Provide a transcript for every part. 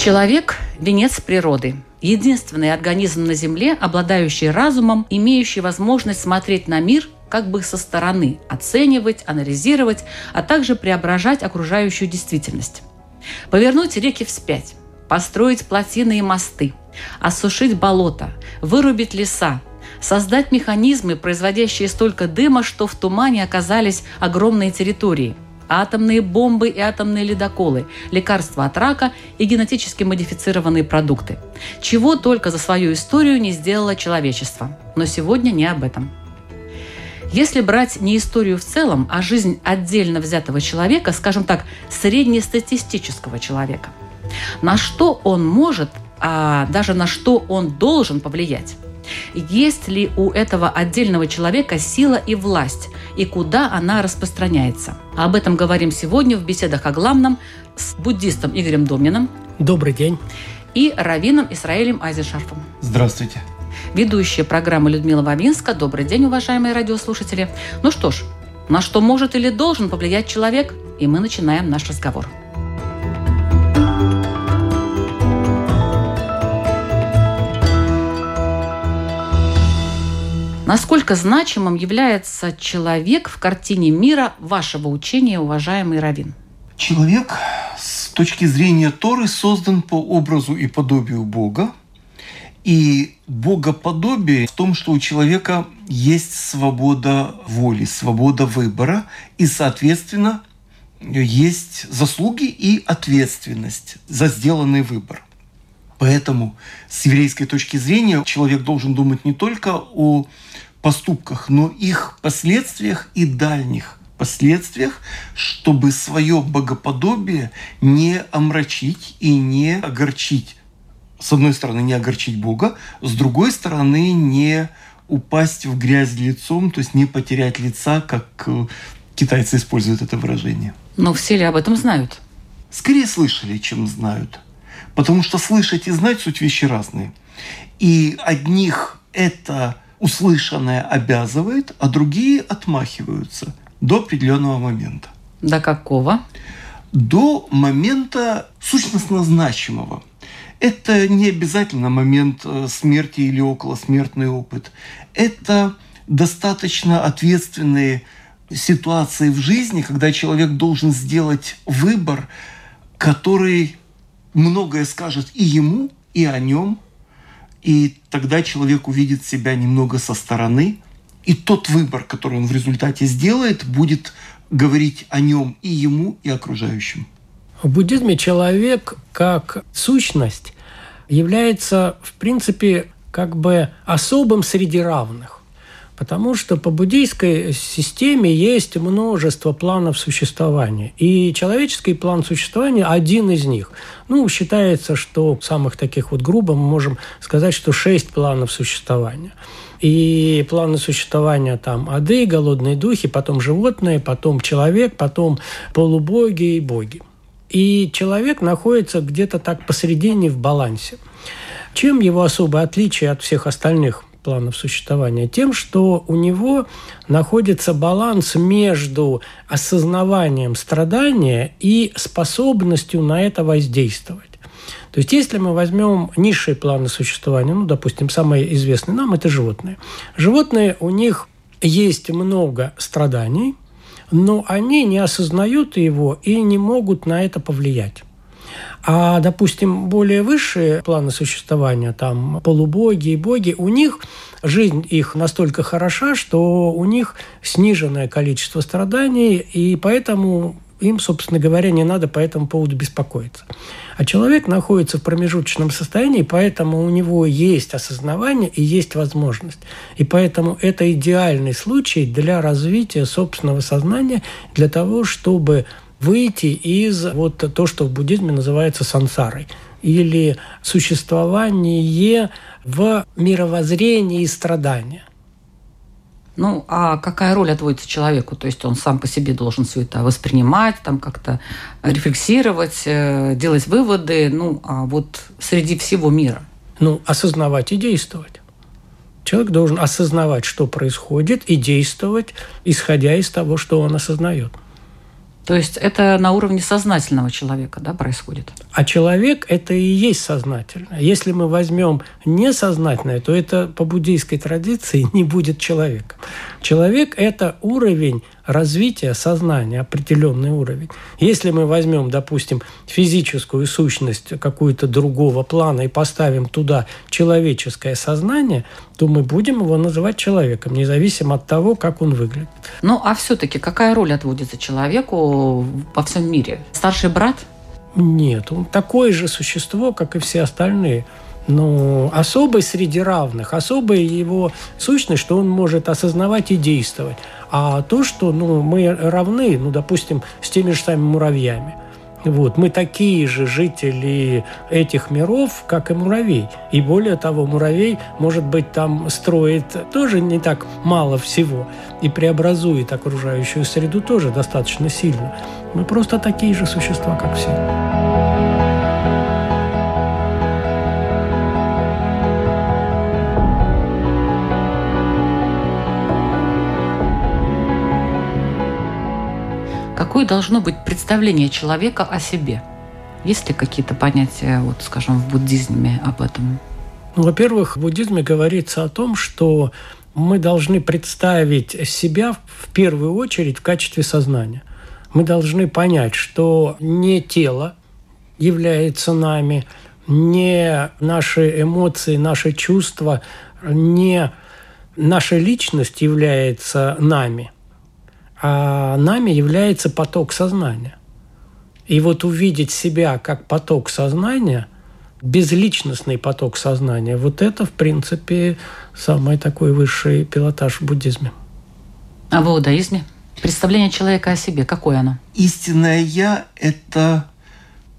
Человек – венец природы. Единственный организм на Земле, обладающий разумом, имеющий возможность смотреть на мир как бы со стороны, оценивать, анализировать, а также преображать окружающую действительность. Повернуть реки вспять, построить плотины и мосты, осушить болота, вырубить леса, создать механизмы, производящие столько дыма, что в тумане оказались огромные территории – атомные бомбы и атомные ледоколы, лекарства от рака и генетически модифицированные продукты. Чего только за свою историю не сделало человечество. Но сегодня не об этом. Если брать не историю в целом, а жизнь отдельно взятого человека, скажем так, среднестатистического человека, на что он может, а даже на что он должен повлиять? Есть ли у этого отдельного человека сила и власть, и куда она распространяется? Об этом говорим сегодня в беседах о главном с буддистом Игорем Домниным. Добрый день. И раввином Исраилем Айзешарфом. Здравствуйте. Ведущая программы Людмила Вавинска. Добрый день, уважаемые радиослушатели. Ну что ж, на что может или должен повлиять человек? И мы начинаем наш разговор. Насколько значимым является человек в картине мира вашего учения, уважаемый Равин? Человек с точки зрения Торы создан по образу и подобию Бога. И богоподобие в том, что у человека есть свобода воли, свобода выбора, и, соответственно, есть заслуги и ответственность за сделанный выбор. Поэтому с еврейской точки зрения человек должен думать не только о поступках, но их последствиях и дальних последствиях, чтобы свое богоподобие не омрачить и не огорчить. С одной стороны, не огорчить Бога, с другой стороны, не упасть в грязь лицом, то есть не потерять лица, как э, китайцы используют это выражение. Но все ли об этом знают? Скорее слышали, чем знают. Потому что слышать и знать суть вещи разные. И одних это услышанное обязывает, а другие отмахиваются до определенного момента. До какого? До момента сущностно значимого. Это не обязательно момент э, смерти или околосмертный опыт. Это достаточно ответственные ситуации в жизни, когда человек должен сделать выбор, который многое скажет и ему, и о нем, и тогда человек увидит себя немного со стороны, и тот выбор, который он в результате сделает, будет говорить о нем и ему, и окружающим. В буддизме человек как сущность является, в принципе, как бы особым среди равных. Потому что по буддийской системе есть множество планов существования. И человеческий план существования один из них. Ну, считается, что самых таких вот грубо мы можем сказать, что шесть планов существования. И планы существования там ады, голодные духи, потом животные, потом человек, потом полубоги и боги. И человек находится где-то так посередине в балансе. Чем его особое отличие от всех остальных планов существования? Тем, что у него находится баланс между осознаванием страдания и способностью на это воздействовать. То есть, если мы возьмем низшие планы существования, ну, допустим, самые известные нам – это животные. Животные, у них есть много страданий, но они не осознают его и не могут на это повлиять. А, допустим, более высшие планы существования, там полубоги и боги, у них жизнь их настолько хороша, что у них сниженное количество страданий, и поэтому им, собственно говоря, не надо по этому поводу беспокоиться. А человек находится в промежуточном состоянии, поэтому у него есть осознавание и есть возможность. И поэтому это идеальный случай для развития собственного сознания, для того, чтобы выйти из вот то, что в буддизме называется сансарой или существование в мировоззрении и страдания. Ну, а какая роль отводится человеку? То есть он сам по себе должен все это воспринимать, там как-то рефлексировать, э, делать выводы, ну, а вот среди всего мира. Ну, осознавать и действовать. Человек должен осознавать, что происходит, и действовать, исходя из того, что он осознает. То есть это на уровне сознательного человека да, происходит? А человек – это и есть сознательное. Если мы возьмем несознательное, то это по буддийской традиции не будет человеком. Человек – это уровень развития сознания, определенный уровень. Если мы возьмем, допустим, физическую сущность какую-то другого плана и поставим туда человеческое сознание, то мы будем его называть человеком, независимо от того, как он выглядит. Ну, а все-таки какая роль отводится человеку во всем мире? Старший брат? Нет, он такое же существо, как и все остальные ну, особый среди равных, особая его сущность, что он может осознавать и действовать. А то, что ну, мы равны, ну, допустим, с теми же самыми муравьями. Вот. Мы такие же жители этих миров, как и муравей. И более того, муравей, может быть, там строит тоже не так мало всего и преобразует окружающую среду тоже достаточно сильно. Мы просто такие же существа, как все. Должно быть представление человека о себе? Есть ли какие-то понятия, вот, скажем, в буддизме об этом? Ну, во-первых, в буддизме говорится о том, что мы должны представить себя в первую очередь в качестве сознания. Мы должны понять, что не тело является нами, не наши эмоции, наши чувства, не наша личность является нами – а нами является поток сознания. И вот увидеть себя как поток сознания, безличностный поток сознания, вот это, в принципе, самый такой высший пилотаж в буддизме. А в иудаизме? Представление человека о себе, какое оно? Истинное «я» – это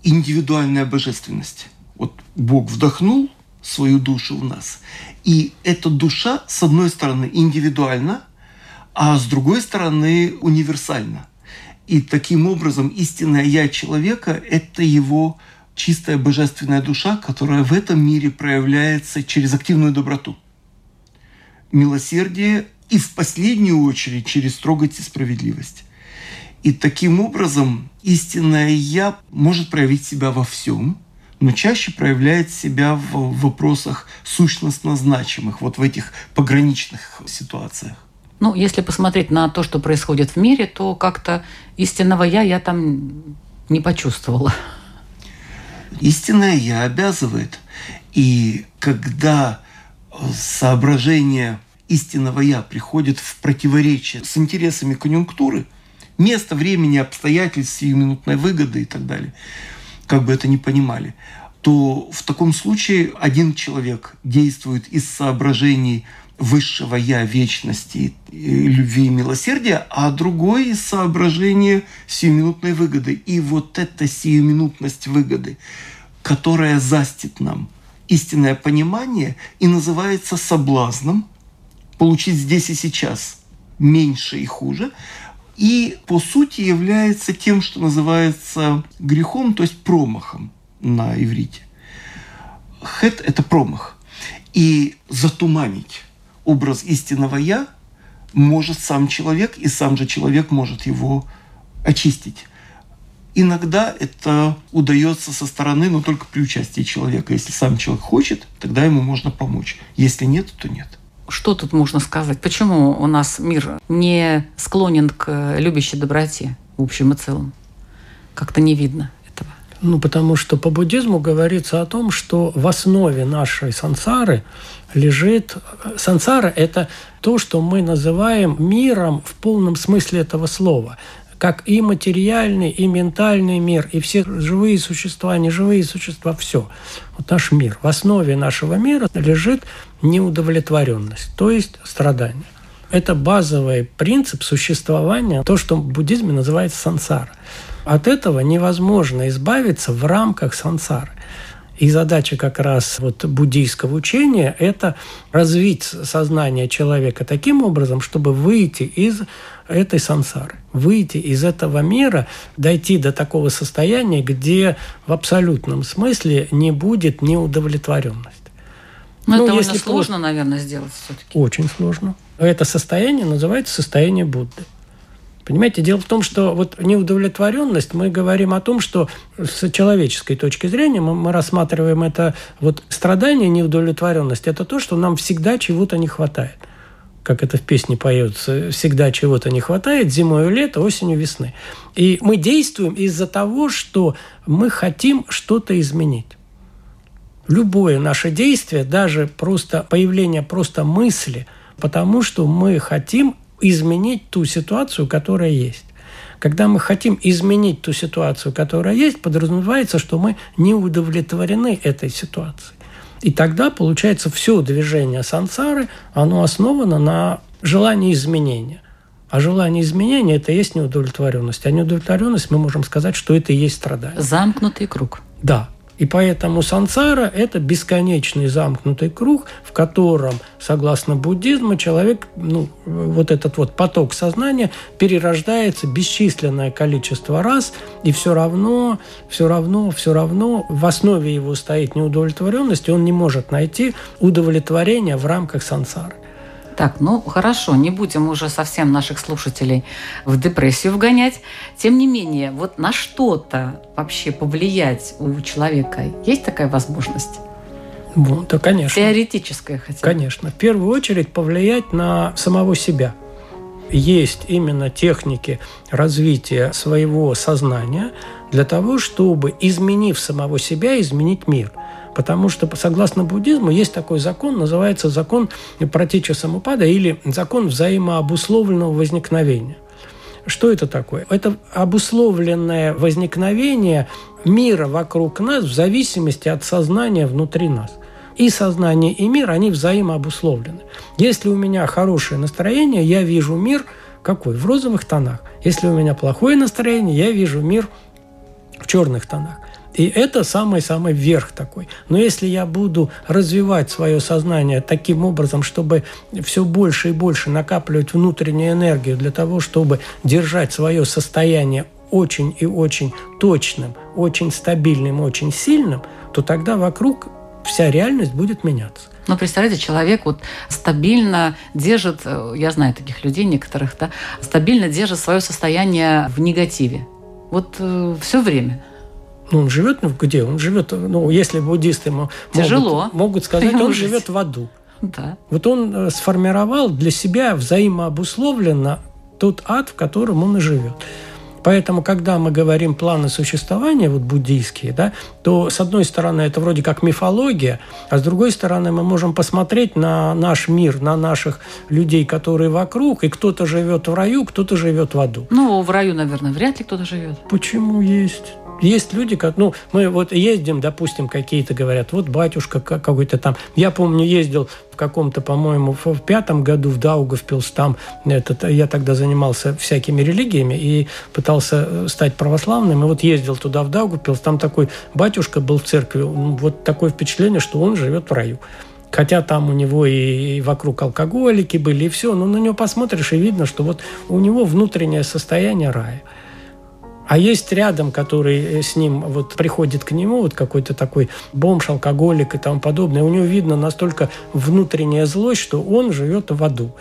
индивидуальная божественность. Вот Бог вдохнул свою душу в нас, и эта душа, с одной стороны, индивидуальна, а с другой стороны универсально. И таким образом истинное «я» человека – это его чистая божественная душа, которая в этом мире проявляется через активную доброту, милосердие и в последнюю очередь через строгость и справедливость. И таким образом истинное «я» может проявить себя во всем, но чаще проявляет себя в вопросах сущностно значимых, вот в этих пограничных ситуациях. Ну, если посмотреть на то, что происходит в мире, то как-то истинного я я там не почувствовала. Истинное я обязывает. И когда соображение истинного я приходит в противоречие с интересами конъюнктуры, места, времени, обстоятельств, сиюминутной выгоды и так далее, как бы это ни понимали, то в таком случае один человек действует из соображений высшего «я» вечности, любви и милосердия, а другой из соображения сиюминутной выгоды. И вот эта сиюминутность выгоды, которая застит нам истинное понимание и называется соблазном получить здесь и сейчас меньше и хуже, и по сути является тем, что называется грехом, то есть промахом на иврите. Хет – это промах. И затуманить образ истинного «я» может сам человек, и сам же человек может его очистить. Иногда это удается со стороны, но только при участии человека. Если сам человек хочет, тогда ему можно помочь. Если нет, то нет. Что тут можно сказать? Почему у нас мир не склонен к любящей доброте в общем и целом? Как-то не видно. Ну, потому что по буддизму говорится о том, что в основе нашей сансары лежит... Сансара – это то, что мы называем миром в полном смысле этого слова как и материальный, и ментальный мир, и все живые существа, неживые существа, все. Вот наш мир. В основе нашего мира лежит неудовлетворенность, то есть страдание. Это базовый принцип существования, то, что в буддизме называется сансара. От этого невозможно избавиться в рамках сансары. И задача как раз вот буддийского учения – это развить сознание человека таким образом, чтобы выйти из этой сансары, выйти из этого мира, дойти до такого состояния, где в абсолютном смысле не будет неудовлетворенности. Но Ну, это если сложно, наверное, сделать все-таки. Очень сложно. Это состояние называется состояние Будды. Понимаете, дело в том, что вот неудовлетворенность, мы говорим о том, что с человеческой точки зрения мы, мы рассматриваем это вот страдание, неудовлетворенность, это то, что нам всегда чего-то не хватает. Как это в песне поется, всегда чего-то не хватает, зимой лето, осенью весны. И мы действуем из-за того, что мы хотим что-то изменить любое наше действие, даже просто появление просто мысли, потому что мы хотим изменить ту ситуацию, которая есть. Когда мы хотим изменить ту ситуацию, которая есть, подразумевается, что мы не удовлетворены этой ситуацией. И тогда, получается, все движение сансары, оно основано на желании изменения. А желание изменения – это и есть неудовлетворенность. А неудовлетворенность, мы можем сказать, что это и есть страдание. Замкнутый круг. Да. И поэтому сансара – это бесконечный замкнутый круг, в котором, согласно буддизму, человек, ну, вот этот вот поток сознания перерождается бесчисленное количество раз, и все равно, все равно, все равно в основе его стоит неудовлетворенность, и он не может найти удовлетворение в рамках сансары. Так, ну хорошо, не будем уже совсем наших слушателей в депрессию вгонять. Тем не менее, вот на что-то вообще повлиять у человека есть такая возможность? Вот, да, конечно. Теоретическая хотя бы. Конечно. В первую очередь повлиять на самого себя. Есть именно техники развития своего сознания для того, чтобы, изменив самого себя, изменить мир. Потому что, согласно буддизму, есть такой закон, называется закон протича самупада или закон взаимообусловленного возникновения. Что это такое? Это обусловленное возникновение мира вокруг нас в зависимости от сознания внутри нас. И сознание, и мир, они взаимообусловлены. Если у меня хорошее настроение, я вижу мир какой? В розовых тонах. Если у меня плохое настроение, я вижу мир в черных тонах. И это самый-самый верх такой. Но если я буду развивать свое сознание таким образом, чтобы все больше и больше накапливать внутреннюю энергию для того, чтобы держать свое состояние очень и очень точным, очень стабильным, очень сильным, то тогда вокруг вся реальность будет меняться. Но представляете, человек вот стабильно держит, э, я знаю таких людей некоторых, да, стабильно держит свое состояние в негативе. Вот э, все время. Ну, он живет, ну, где? Он живет, ну, если буддисты ему Тяжело. Могут, могут сказать, он жить. живет в аду. Да. Вот он э, сформировал для себя взаимообусловленно тот ад, в котором он и живет. Поэтому, когда мы говорим планы существования, вот буддийские, да, то, с одной стороны, это вроде как мифология, а с другой стороны, мы можем посмотреть на наш мир, на наших людей, которые вокруг, и кто-то живет в раю, кто-то живет в аду. Ну, в раю, наверное, вряд ли кто-то живет. Почему есть? Есть люди, как, ну, мы вот ездим, допустим, какие-то говорят, вот батюшка ка- какой-то там. Я помню, ездил в каком-то, по-моему, в пятом году в Даугавпилс, там этот, я тогда занимался всякими религиями и пытался э, стать православным, и вот ездил туда в Даугавпилс, там такой батюшка был в церкви, ну, вот такое впечатление, что он живет в раю. Хотя там у него и вокруг алкоголики были, и все, но на него посмотришь, и видно, что вот у него внутреннее состояние рая. А есть рядом, который э, с ним вот приходит к нему, вот какой-то такой бомж, алкоголик и тому подобное. У него видно настолько внутренняя злость, что он живет в аду.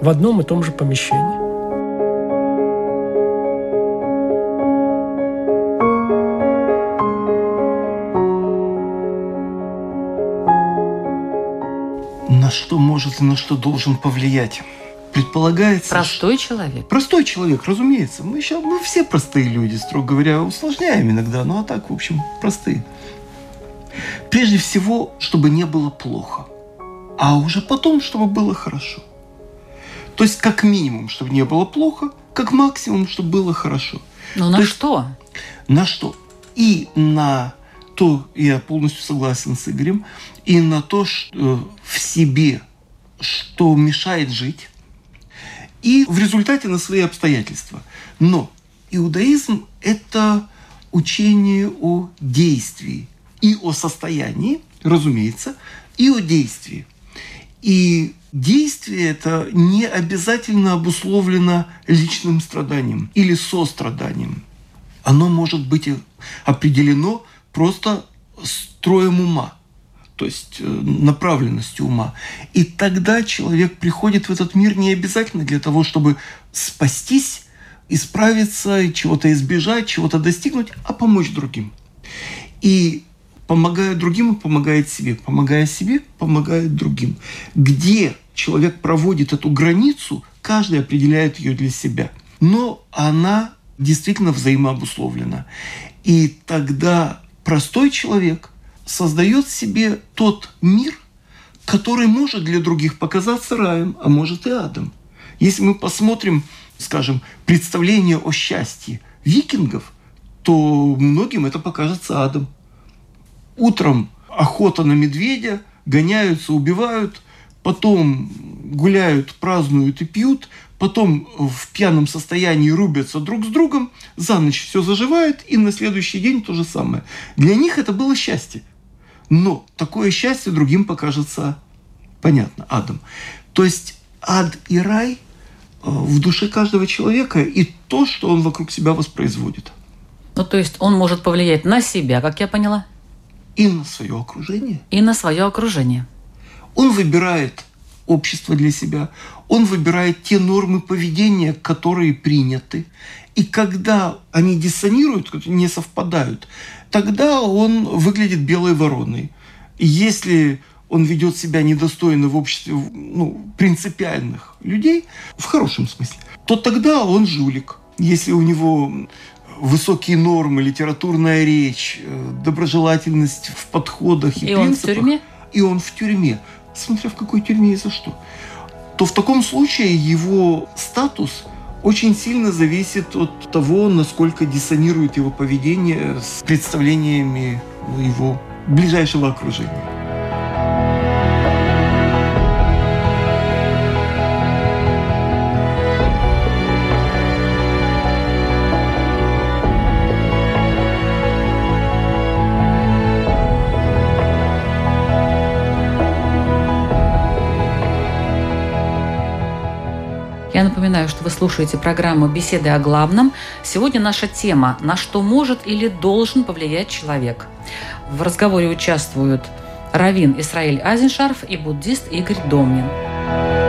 В одном и том же помещении. На что может и на что должен повлиять? Предполагается, Простой человек. Простой человек, разумеется. Мы сейчас мы все простые люди, строго говоря, усложняем иногда, ну а так, в общем, простые. Прежде всего, чтобы не было плохо, а уже потом, чтобы было хорошо. То есть, как минимум, чтобы не было плохо, как максимум, чтобы было хорошо. Ну на есть- что? На что? И на то, я полностью согласен с Игорем, и на то, что в себе, что мешает жить, и в результате на свои обстоятельства. Но иудаизм – это учение о действии и о состоянии, разумеется, и о действии. И действие это не обязательно обусловлено личным страданием или состраданием. Оно может быть определено просто строем ума, то есть э, направленностью ума. И тогда человек приходит в этот мир не обязательно для того, чтобы спастись, исправиться, чего-то избежать, чего-то достигнуть, а помочь другим. И помогая другим, помогает себе. Помогая себе, помогает другим. Где человек проводит эту границу, каждый определяет ее для себя. Но она действительно взаимообусловлена. И тогда простой человек создает себе тот мир, который может для других показаться раем, а может и адом. Если мы посмотрим, скажем, представление о счастье викингов, то многим это покажется адом. Утром охота на медведя, гоняются, убивают, потом гуляют, празднуют и пьют, потом в пьяном состоянии рубятся друг с другом, за ночь все заживает, и на следующий день то же самое. Для них это было счастье. Но такое счастье другим покажется, понятно, адом. То есть ад и рай э, в душе каждого человека и то, что он вокруг себя воспроизводит. Ну, то есть он может повлиять на себя, как я поняла? И на свое окружение. И на свое окружение. Он выбирает общество для себя, он выбирает те нормы поведения, которые приняты. И когда они диссонируют, не совпадают, тогда он выглядит белой вороной. И если он ведет себя недостойно в обществе ну, принципиальных людей, в хорошем смысле, то тогда он жулик. Если у него высокие нормы, литературная речь, э, доброжелательность в подходах и, и принципах. он в тюрьме? И он в тюрьме смотря в какой тюрьме и за что, то в таком случае его статус очень сильно зависит от того, насколько диссонирует его поведение с представлениями его ближайшего окружения. Напоминаю, что вы слушаете программу «Беседы о главном». Сегодня наша тема «На что может или должен повлиять человек?». В разговоре участвуют Равин Исраиль Азеншарф и буддист Игорь Домнин.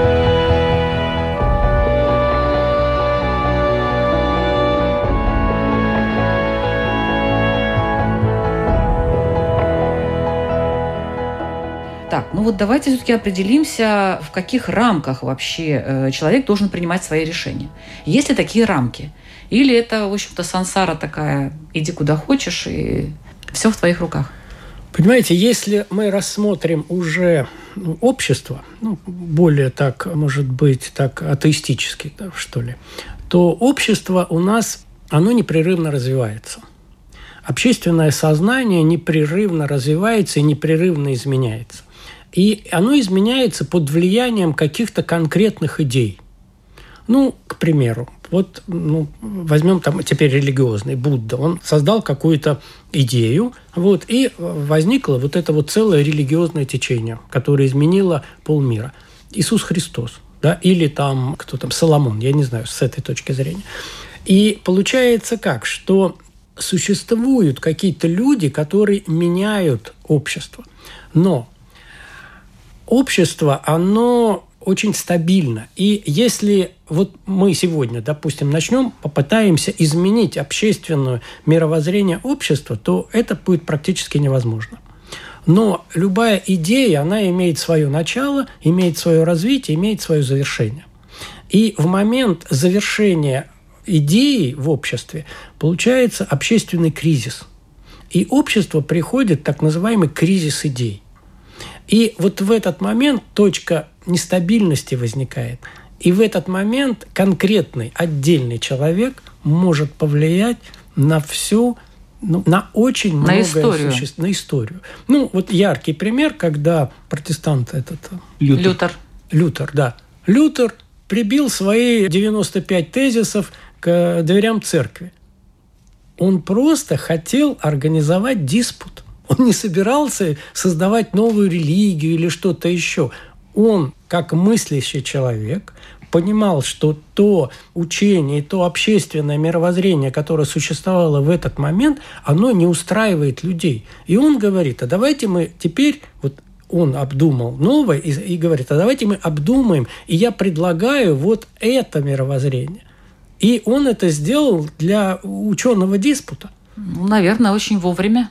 Вот давайте все-таки определимся, в каких рамках вообще э, человек должен принимать свои решения. Есть ли такие рамки? Или это, в общем-то, сансара такая, иди куда хочешь, и все в твоих руках? Понимаете, если мы рассмотрим уже ну, общество, ну, более так, может быть, так атеистически, да, что ли, то общество у нас, оно непрерывно развивается. Общественное сознание непрерывно развивается и непрерывно изменяется. И оно изменяется под влиянием каких-то конкретных идей. Ну, к примеру, вот ну, возьмем там теперь религиозный Будда. Он создал какую-то идею, вот, и возникло вот это вот целое религиозное течение, которое изменило полмира. Иисус Христос, да, или там кто там, Соломон, я не знаю, с этой точки зрения. И получается как, что существуют какие-то люди, которые меняют общество. Но общество, оно очень стабильно. И если вот мы сегодня, допустим, начнем, попытаемся изменить общественное мировоззрение общества, то это будет практически невозможно. Но любая идея, она имеет свое начало, имеет свое развитие, имеет свое завершение. И в момент завершения идеи в обществе получается общественный кризис. И общество приходит так называемый кризис идей – и вот в этот момент точка нестабильности возникает. И в этот момент конкретный отдельный человек может повлиять на всю ну, на очень на многое историю. Суще... на историю. Ну, вот яркий пример, когда протестант этот... Лютер. Лютер, да. Лютер прибил свои 95 тезисов к дверям церкви. Он просто хотел организовать диспут. Он не собирался создавать новую религию или что-то еще. Он, как мыслящий человек, понимал, что то учение, то общественное мировоззрение, которое существовало в этот момент, оно не устраивает людей. И он говорит, а давайте мы теперь, вот он обдумал новое и, и говорит, а давайте мы обдумаем, и я предлагаю вот это мировоззрение. И он это сделал для ученого диспута. Ну, наверное, очень вовремя.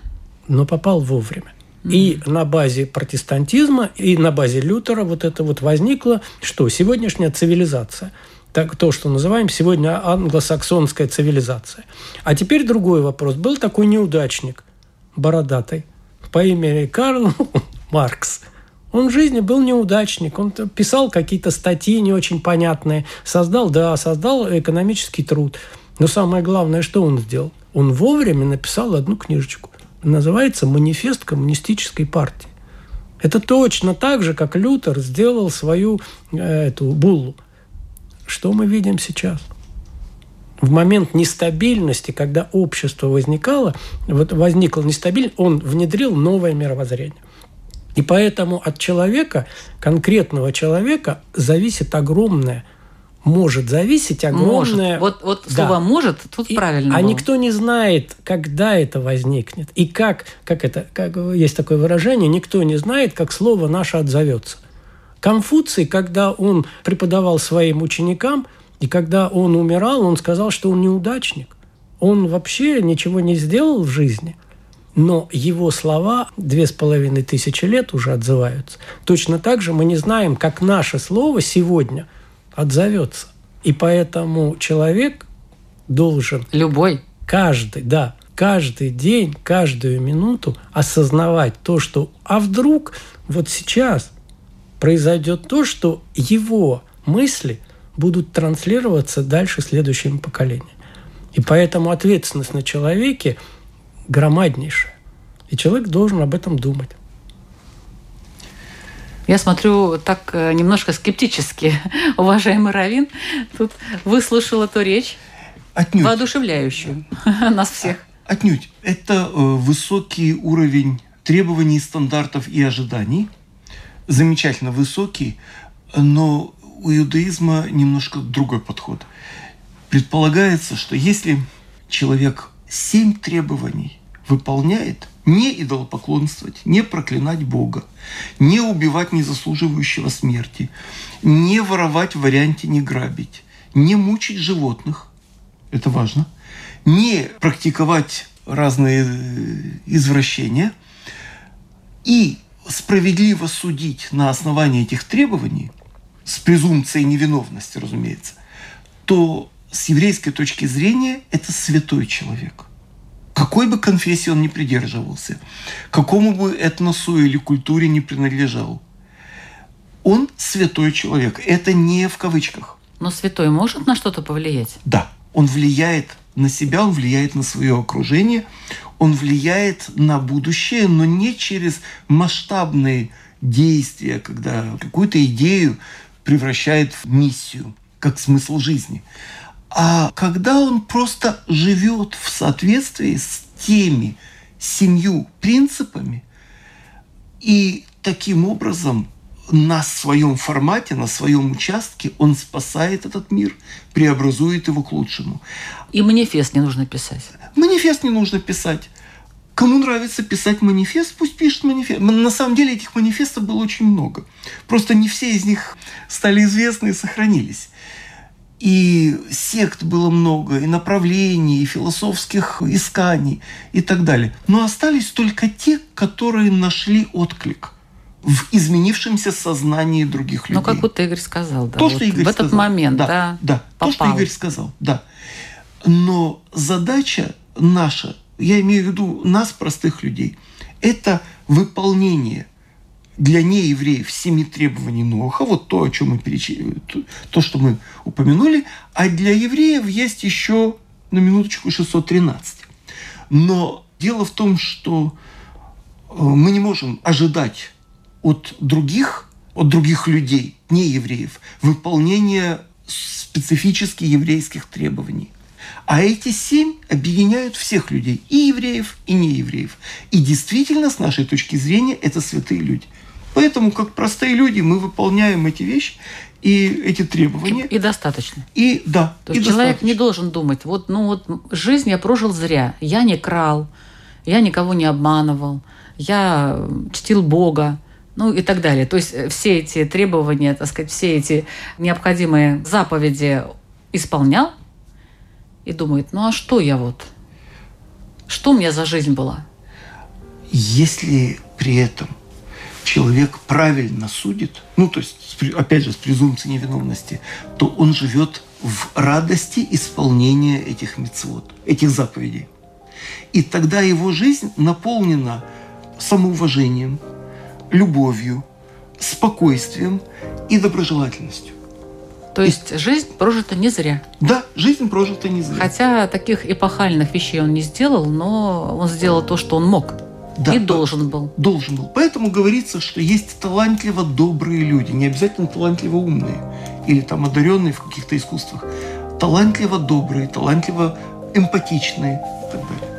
Но попал вовремя. И на базе протестантизма, и на базе Лютера вот это вот возникло, что сегодняшняя цивилизация. Так, то, что называем сегодня англосаксонская цивилизация. А теперь другой вопрос. Был такой неудачник, бородатый, по имени Карл Маркс. Он в жизни был неудачник, он писал какие-то статьи не очень понятные, создал, да, создал экономический труд. Но самое главное, что он сделал? Он вовремя написал одну книжечку называется «Манифест коммунистической партии». Это точно так же, как Лютер сделал свою э, эту буллу. Что мы видим сейчас? В момент нестабильности, когда общество возникало, вот возникло нестабильность, он внедрил новое мировоззрение. И поэтому от человека, конкретного человека, зависит огромное – может зависеть огромное... Может. Вот, вот да. слово «может» тут и, правильно А было. никто не знает, когда это возникнет. И как, как это, как есть такое выражение, никто не знает, как слово наше отзовется. Конфуций, когда он преподавал своим ученикам, и когда он умирал, он сказал, что он неудачник. Он вообще ничего не сделал в жизни – но его слова две с половиной тысячи лет уже отзываются. Точно так же мы не знаем, как наше слово сегодня – отзовется. И поэтому человек должен... Любой. Каждый, да, каждый день, каждую минуту осознавать то, что а вдруг вот сейчас произойдет то, что его мысли будут транслироваться дальше следующим поколениям. И поэтому ответственность на человеке громаднейшая. И человек должен об этом думать. Я смотрю так э, немножко скептически, уважаемый Равин. Тут выслушал эту речь, Отнюдь. воодушевляющую нас всех. Отнюдь. Это э, высокий уровень требований, стандартов и ожиданий. Замечательно высокий, но у иудаизма немножко другой подход. Предполагается, что если человек семь требований выполняет – не идолопоклонствовать, не проклинать Бога, не убивать незаслуживающего смерти, не воровать в варианте не грабить, не мучить животных, это важно, не практиковать разные э, извращения и справедливо судить на основании этих требований, с презумпцией невиновности, разумеется, то с еврейской точки зрения это святой человек какой бы конфессии он ни придерживался, какому бы этносу или культуре не принадлежал, он святой человек. Это не в кавычках. Но святой может на что-то повлиять? Да. Он влияет на себя, он влияет на свое окружение, он влияет на будущее, но не через масштабные действия, когда какую-то идею превращает в миссию, как смысл жизни а когда он просто живет в соответствии с теми семью принципами и таким образом на своем формате, на своем участке он спасает этот мир, преобразует его к лучшему. И манифест не нужно писать. Манифест не нужно писать. Кому нравится писать манифест, пусть пишет манифест. На самом деле этих манифестов было очень много. Просто не все из них стали известны и сохранились. И сект было много, и направлений, и философских исканий, и так далее. Но остались только те, которые нашли отклик в изменившемся сознании других людей. Ну, как вот Игорь сказал, да. То, вот что Игорь в этот сказал. момент, да, да, да. То, что Игорь сказал, да. Но задача наша, я имею в виду нас, простых людей, это выполнение – для неевреев семи требований Ноха, вот то, о чем мы перечислили, то, что мы упомянули, а для евреев есть еще, на минуточку, 613. Но дело в том, что э, мы не можем ожидать от других от других людей, не евреев, выполнение специфически еврейских требований. А эти семь объединяют всех людей, и евреев, и неевреев. И действительно, с нашей точки зрения, это святые люди. Поэтому, как простые люди, мы выполняем эти вещи и эти требования. И, и достаточно. И да. То и человек достаточно. не должен думать, вот, ну вот жизнь я прожил зря, я не крал, я никого не обманывал, я чтил Бога, ну и так далее. То есть э, все эти требования, так сказать, все эти необходимые заповеди исполнял и думает, ну а что я вот? Что у меня за жизнь была? Если при этом человек правильно судит, ну, то есть, опять же, с презумпцией невиновности, то он живет в радости исполнения этих мецвод, этих заповедей. И тогда его жизнь наполнена самоуважением, любовью, спокойствием и доброжелательностью. То есть жизнь прожита не зря. Да, жизнь прожита не зря. Хотя таких эпохальных вещей он не сделал, но он сделал то, что он мог Да, и должен был. Должен был. Поэтому говорится, что есть талантливо добрые люди, не обязательно талантливо умные или там одаренные в каких-то искусствах. Талантливо добрые, талантливо эмпатичные и так далее.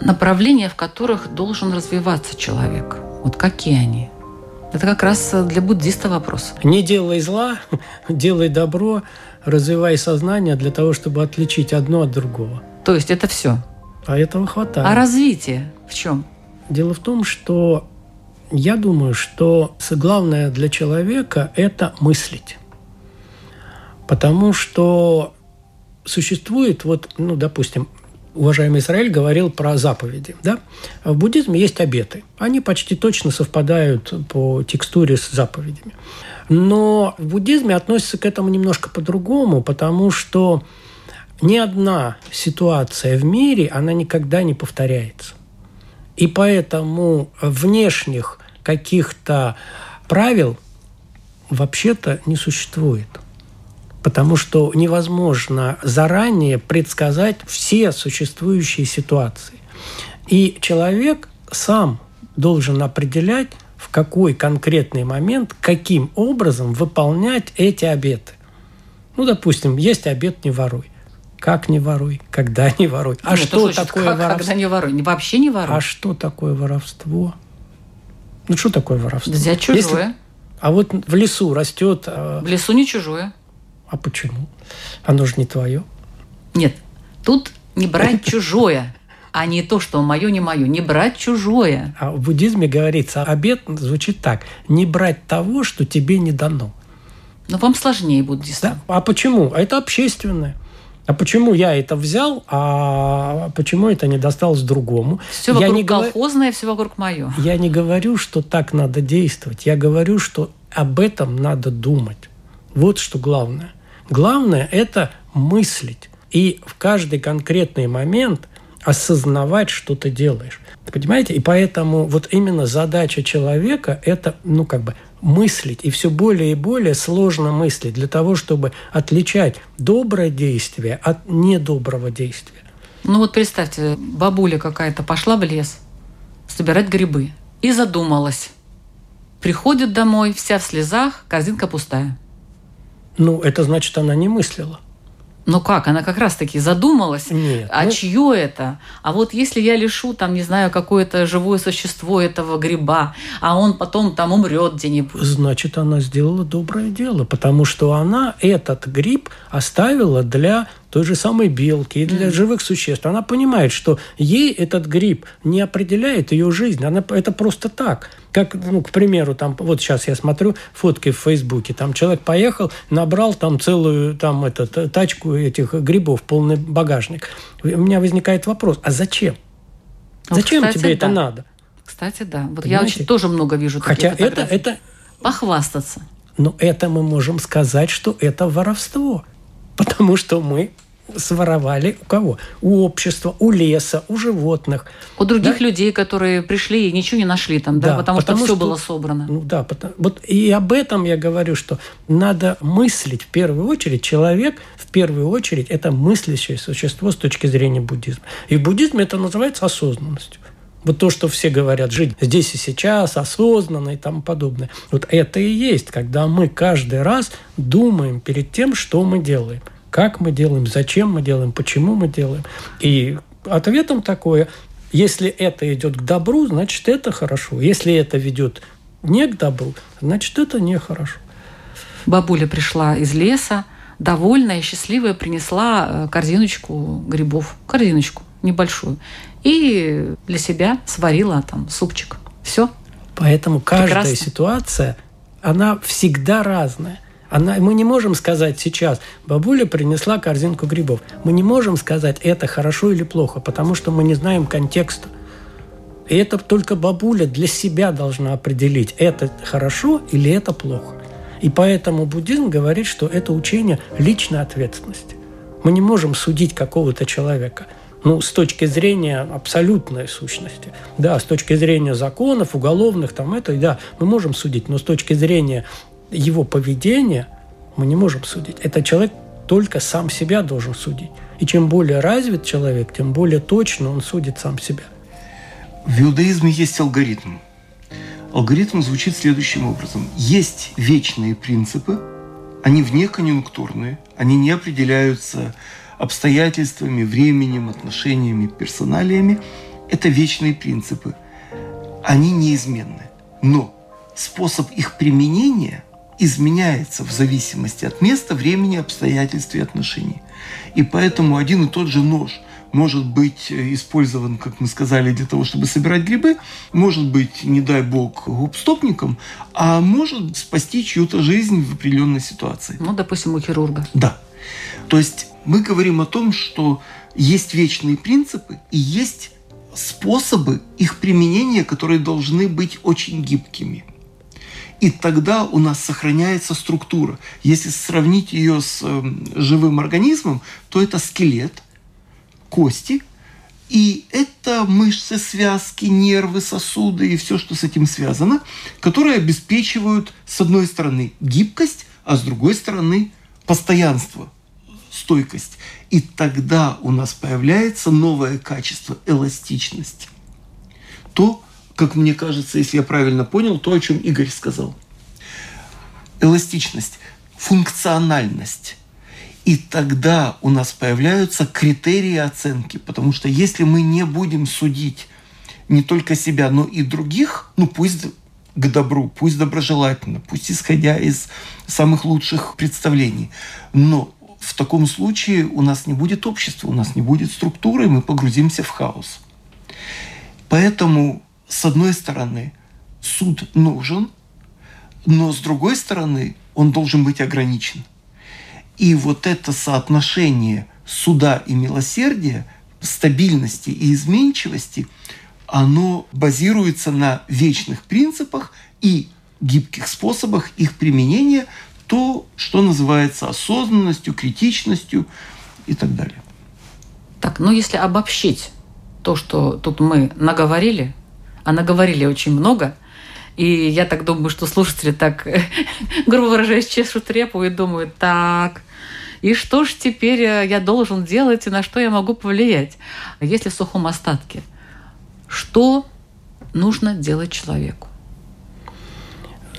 Направления, в которых должен развиваться человек. Вот какие они? Это как раз для буддиста вопрос. Не делай зла, делай добро, развивай сознание для того, чтобы отличить одно от другого. То есть это все. А этого хватает. А развитие в чем? Дело в том, что я думаю, что главное для человека – это мыслить. Потому что существует, вот, ну, допустим, уважаемый Израиль говорил про заповеди. Да? В буддизме есть обеты. Они почти точно совпадают по текстуре с заповедями. Но в буддизме относятся к этому немножко по-другому, потому что ни одна ситуация в мире, она никогда не повторяется. И поэтому внешних каких-то правил вообще-то не существует. Потому что невозможно заранее предсказать все существующие ситуации. И человек сам должен определять, в какой конкретный момент, каким образом выполнять эти обеты. Ну, допустим, есть обет «не воруй». Как не воруй? Когда не воруй? А Нет, что значит, такое как, воровство? Когда не воруй. Вообще не воруй. А что такое воровство? Ну, что такое воровство? Взять Если- чужое. А вот в лесу растет... а, В лесу не чужое. А почему? Оно же не твое. Нет, тут не брать чужое, а не то, что мое, не мое. Не брать чужое. А в буддизме говорится, обет звучит так. Не брать того, что тебе не дано. Но вам сложнее буддистам. Да? А почему? А это общественное. А почему я это взял, а почему это не досталось другому? Все я, вокруг не говорю, колхозное, все вокруг мое. я не говорю, что так надо действовать. Я говорю, что об этом надо думать. Вот что главное. Главное – это мыслить. И в каждый конкретный момент осознавать, что ты делаешь. Понимаете? И поэтому вот именно задача человека – это, ну, как бы, мыслить. И все более и более сложно мыслить для того, чтобы отличать доброе действие от недоброго действия. Ну вот представьте, бабуля какая-то пошла в лес собирать грибы и задумалась. Приходит домой, вся в слезах, корзинка пустая. Ну, это значит, она не мыслила. Ну как, она как раз-таки задумалась, Нет, а ну- чье это? А вот если я лишу, там, не знаю, какое-то живое существо этого гриба, а он потом там умрет где-нибудь. Значит, она сделала доброе дело, потому что она этот гриб оставила для той же самой белки и для живых существ. Она понимает, что ей этот гриб не определяет ее жизнь. Она, это просто так. Как, ну, к примеру, там, вот сейчас я смотрю фотки в Фейсбуке, там человек поехал, набрал там целую там, этот, тачку этих грибов, полный багажник. У меня возникает вопрос, а зачем? Вот, Зачем кстати, тебе это да. надо? Кстати, да. Вот я Понимаете? очень тоже много вижу таких Хотя это, это Похвастаться. Но это мы можем сказать, что это воровство. Потому что мы своровали у кого? У общества, у леса, у животных. У других Да. людей, которые пришли и ничего не нашли там, да, Да, потому, потому что все что- было собрано. Ну да, потому- вот и об этом я говорю, что надо мыслить в первую очередь. Человек в первую очередь это мыслящее существо с точки зрения буддизма. И в буддизме это называется осознанностью. Вот то, что все говорят, жить здесь и сейчас, осознанно и тому подобное. Вот это и есть, когда мы каждый раз думаем перед тем, что мы делаем. Как мы делаем, зачем мы делаем, почему мы делаем. И ответом такое, если это идет к добру, значит, это хорошо. Если это ведет не к добру, значит, это нехорошо. Бабуля пришла из леса, довольная, счастливая, принесла э, корзиночку грибов, корзиночку небольшую, и для себя сварила там супчик. Все. Поэтому каждая Прекрасно. ситуация, она всегда разная. Она, мы не можем сказать сейчас, бабуля принесла корзинку грибов. Мы не можем сказать, это хорошо или плохо, потому что мы не знаем контекста. И это только бабуля для себя должна определить, это хорошо или это плохо. И поэтому буддизм говорит, что это учение личной ответственности. Мы не можем судить какого-то человека. Ну, с точки зрения абсолютной сущности. Да, с точки зрения законов, уголовных, там это, да, мы можем судить. Но с точки зрения его поведения мы не можем судить. Это человек только сам себя должен судить. И чем более развит человек, тем более точно он судит сам себя. В иудаизме есть алгоритм. Алгоритм звучит следующим образом. Есть вечные принципы, они вне конъюнктурные, они не определяются обстоятельствами, временем, отношениями, персоналиями. Это вечные принципы. Они неизменны. Но способ их применения изменяется в зависимости от места, времени, обстоятельств и отношений. И поэтому один и тот же нож может быть э, использован, как мы сказали, для того, чтобы собирать грибы, может быть, не дай бог, губстопником, а может спасти чью-то жизнь в определенной ситуации. Ну, допустим, у хирурга. Да. То есть мы говорим о том, что есть вечные принципы и есть способы их применения, которые должны быть очень гибкими. И тогда у нас сохраняется структура. Если сравнить ее с э, живым организмом, то это скелет, кости, и это мышцы, связки, нервы, сосуды и все, что с этим связано, которые обеспечивают, с одной стороны, гибкость, а с другой стороны, постоянство, стойкость. И тогда у нас появляется новое качество – эластичность. То, как мне кажется, если я правильно понял, то, о чем Игорь сказал. Эластичность, функциональность. И тогда у нас появляются критерии оценки, потому что если мы не будем судить не только себя, но и других, ну пусть к добру, пусть доброжелательно, пусть исходя из самых лучших представлений, но в таком случае у нас не будет общества, у нас не будет структуры, мы погрузимся в хаос. Поэтому, с одной стороны, суд нужен, но с другой стороны, он должен быть ограничен. И вот это соотношение суда и милосердия, стабильности и изменчивости, оно базируется на вечных принципах и гибких способах их применения, то, что называется осознанностью, критичностью и так далее. Так, ну если обобщить то, что тут мы наговорили, а наговорили очень много, и я так думаю, что слушатели так, грубо выражаясь, чешут репу и думают, так, и что ж теперь э, я должен делать, и на что я могу повлиять? Если в сухом остатке, что нужно делать человеку?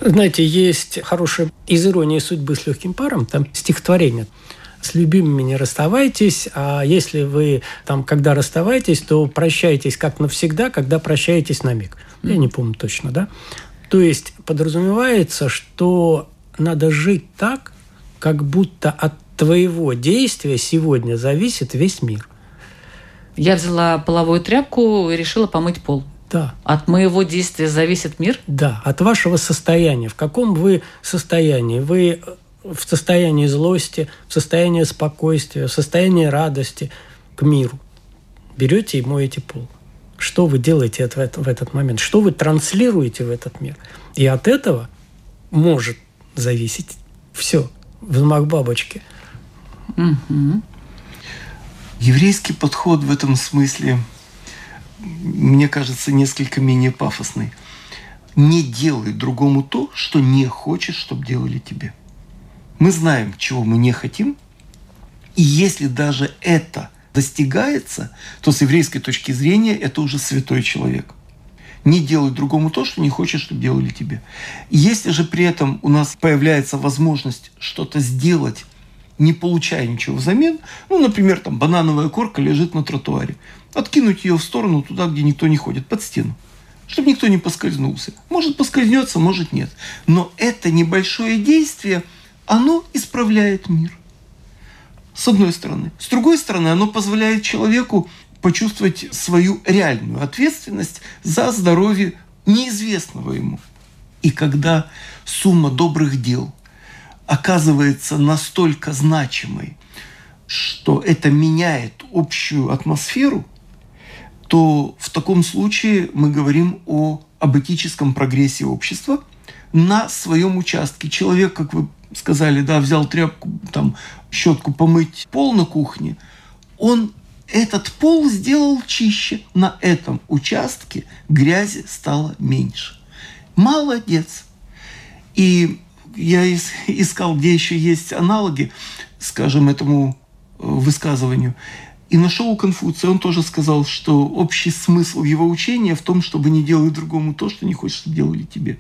Знаете, есть хорошая из иронии судьбы с легким паром, там стихотворение с любимыми не расставайтесь, а если вы там, когда расставаетесь, то прощайтесь как навсегда, когда прощаетесь на миг. Я не помню точно, да? То есть подразумевается, что надо жить так, как будто от твоего действия сегодня зависит весь мир. Я взяла половую тряпку и решила помыть пол. Да. От моего действия зависит мир? Да, от вашего состояния. В каком вы состоянии? Вы в состоянии злости, в состоянии спокойствия, в состоянии радости к миру. Берете и моете пол. Что вы делаете в этот, в этот момент? Что вы транслируете в этот мир? И от этого может зависеть все. Взмах бабочки. Мгм. Еврейский подход в этом смысле, мне кажется, несколько менее пафосный. Не делай другому то, что не хочешь, чтобы делали тебе. Мы знаем, чего мы не хотим, и если даже это достигается, то с еврейской точки зрения это уже святой человек. Не делай другому то, что не хочешь, чтобы делали тебе. Если же при этом у нас появляется возможность что-то сделать не получая ничего взамен, ну, например, там банановая корка лежит на тротуаре, откинуть ее в сторону туда, где никто не ходит, под стену, чтобы никто не поскользнулся. Может поскользнется, может нет. Но это небольшое действие, оно исправляет мир. С одной стороны. С другой стороны, оно позволяет человеку почувствовать свою реальную ответственность за здоровье неизвестного ему. И когда сумма добрых дел – оказывается настолько значимой, что это меняет общую атмосферу, то в таком случае мы говорим о об этическом прогрессе общества на своем участке. Человек, как вы сказали, да, взял тряпку, там, щетку помыть пол на кухне, он этот пол сделал чище. На этом участке грязи стало меньше. Молодец. И я искал, где еще есть аналоги, скажем, этому э, высказыванию. И нашел у Конфуция, он тоже сказал, что общий смысл его учения в том, чтобы не делать другому то, что не хочешь, чтобы делали тебе.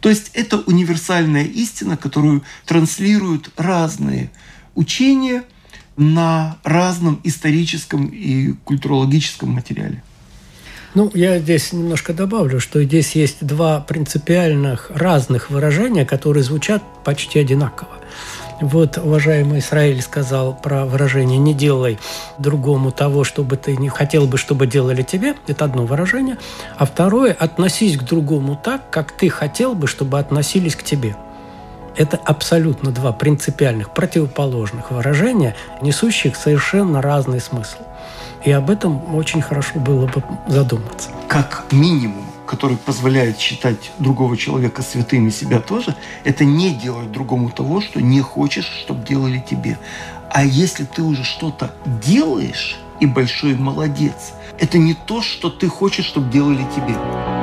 То есть это универсальная истина, которую транслируют разные учения на разном историческом и культурологическом материале. Ну, я здесь немножко добавлю, что здесь есть два принципиальных разных выражения, которые звучат почти одинаково. Вот уважаемый Израиль сказал про выражение «не делай другому того, чтобы ты не хотел бы, чтобы делали тебе». Это одно выражение. А второе – относись к другому так, как ты хотел бы, чтобы относились к тебе. Это абсолютно два принципиальных, противоположных выражения, несущих совершенно разный смысл. И об этом очень хорошо было бы задуматься. Как минимум, который позволяет считать другого человека святым и себя тоже, это не делать другому того, что не хочешь, чтобы делали тебе. А если ты уже что-то делаешь, и большой молодец, это не то, что ты хочешь, чтобы делали тебе.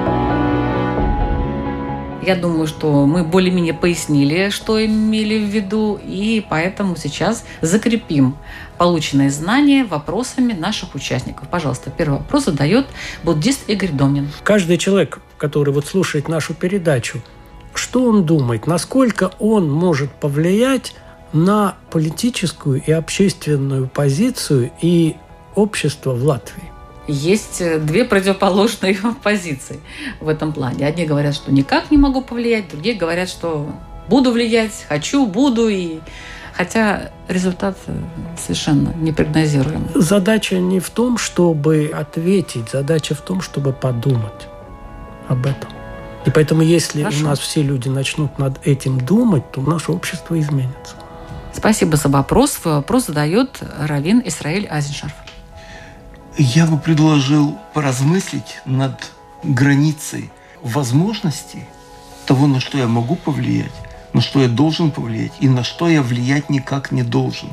Я думаю, что мы более-менее пояснили, что имели в виду, и поэтому сейчас закрепим полученные знания вопросами наших участников. Пожалуйста, первый вопрос задает буддист Игорь Домнин. Каждый человек, который вот слушает нашу передачу, что он думает, насколько он может повлиять на политическую и общественную позицию и общество в Латвии? Есть э, две противоположные позиции в этом плане. Одни говорят, что никак не могу повлиять, другие говорят, что буду влиять, хочу, буду, и хотя результат э, совершенно непрогнозируемый. Задача не в том, чтобы ответить, задача в том, чтобы подумать об этом. И поэтому, если Хорошо. у нас все люди начнут над этим думать, то наше общество изменится. Спасибо за вопрос. Вопрос задает Равин Исраиль Азиншарф. Я бы предложил поразмыслить над границей возможностей того, на что я могу повлиять, на что я должен повлиять и на что я влиять никак не должен.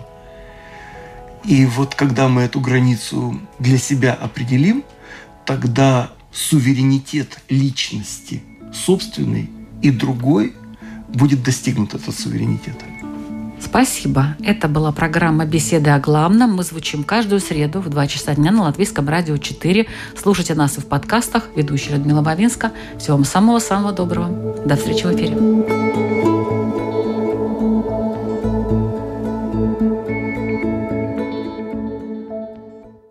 И вот когда мы эту границу для себя определим, тогда суверенитет личности собственной и другой будет достигнут этот суверенитет. Спасибо. Это была программа «Беседы о главном». Мы звучим каждую среду в 2 часа дня на Латвийском радио 4. Слушайте нас и в подкастах. Ведущая Людмила Бавинска. Всего вам самого-самого доброго. До встречи в эфире.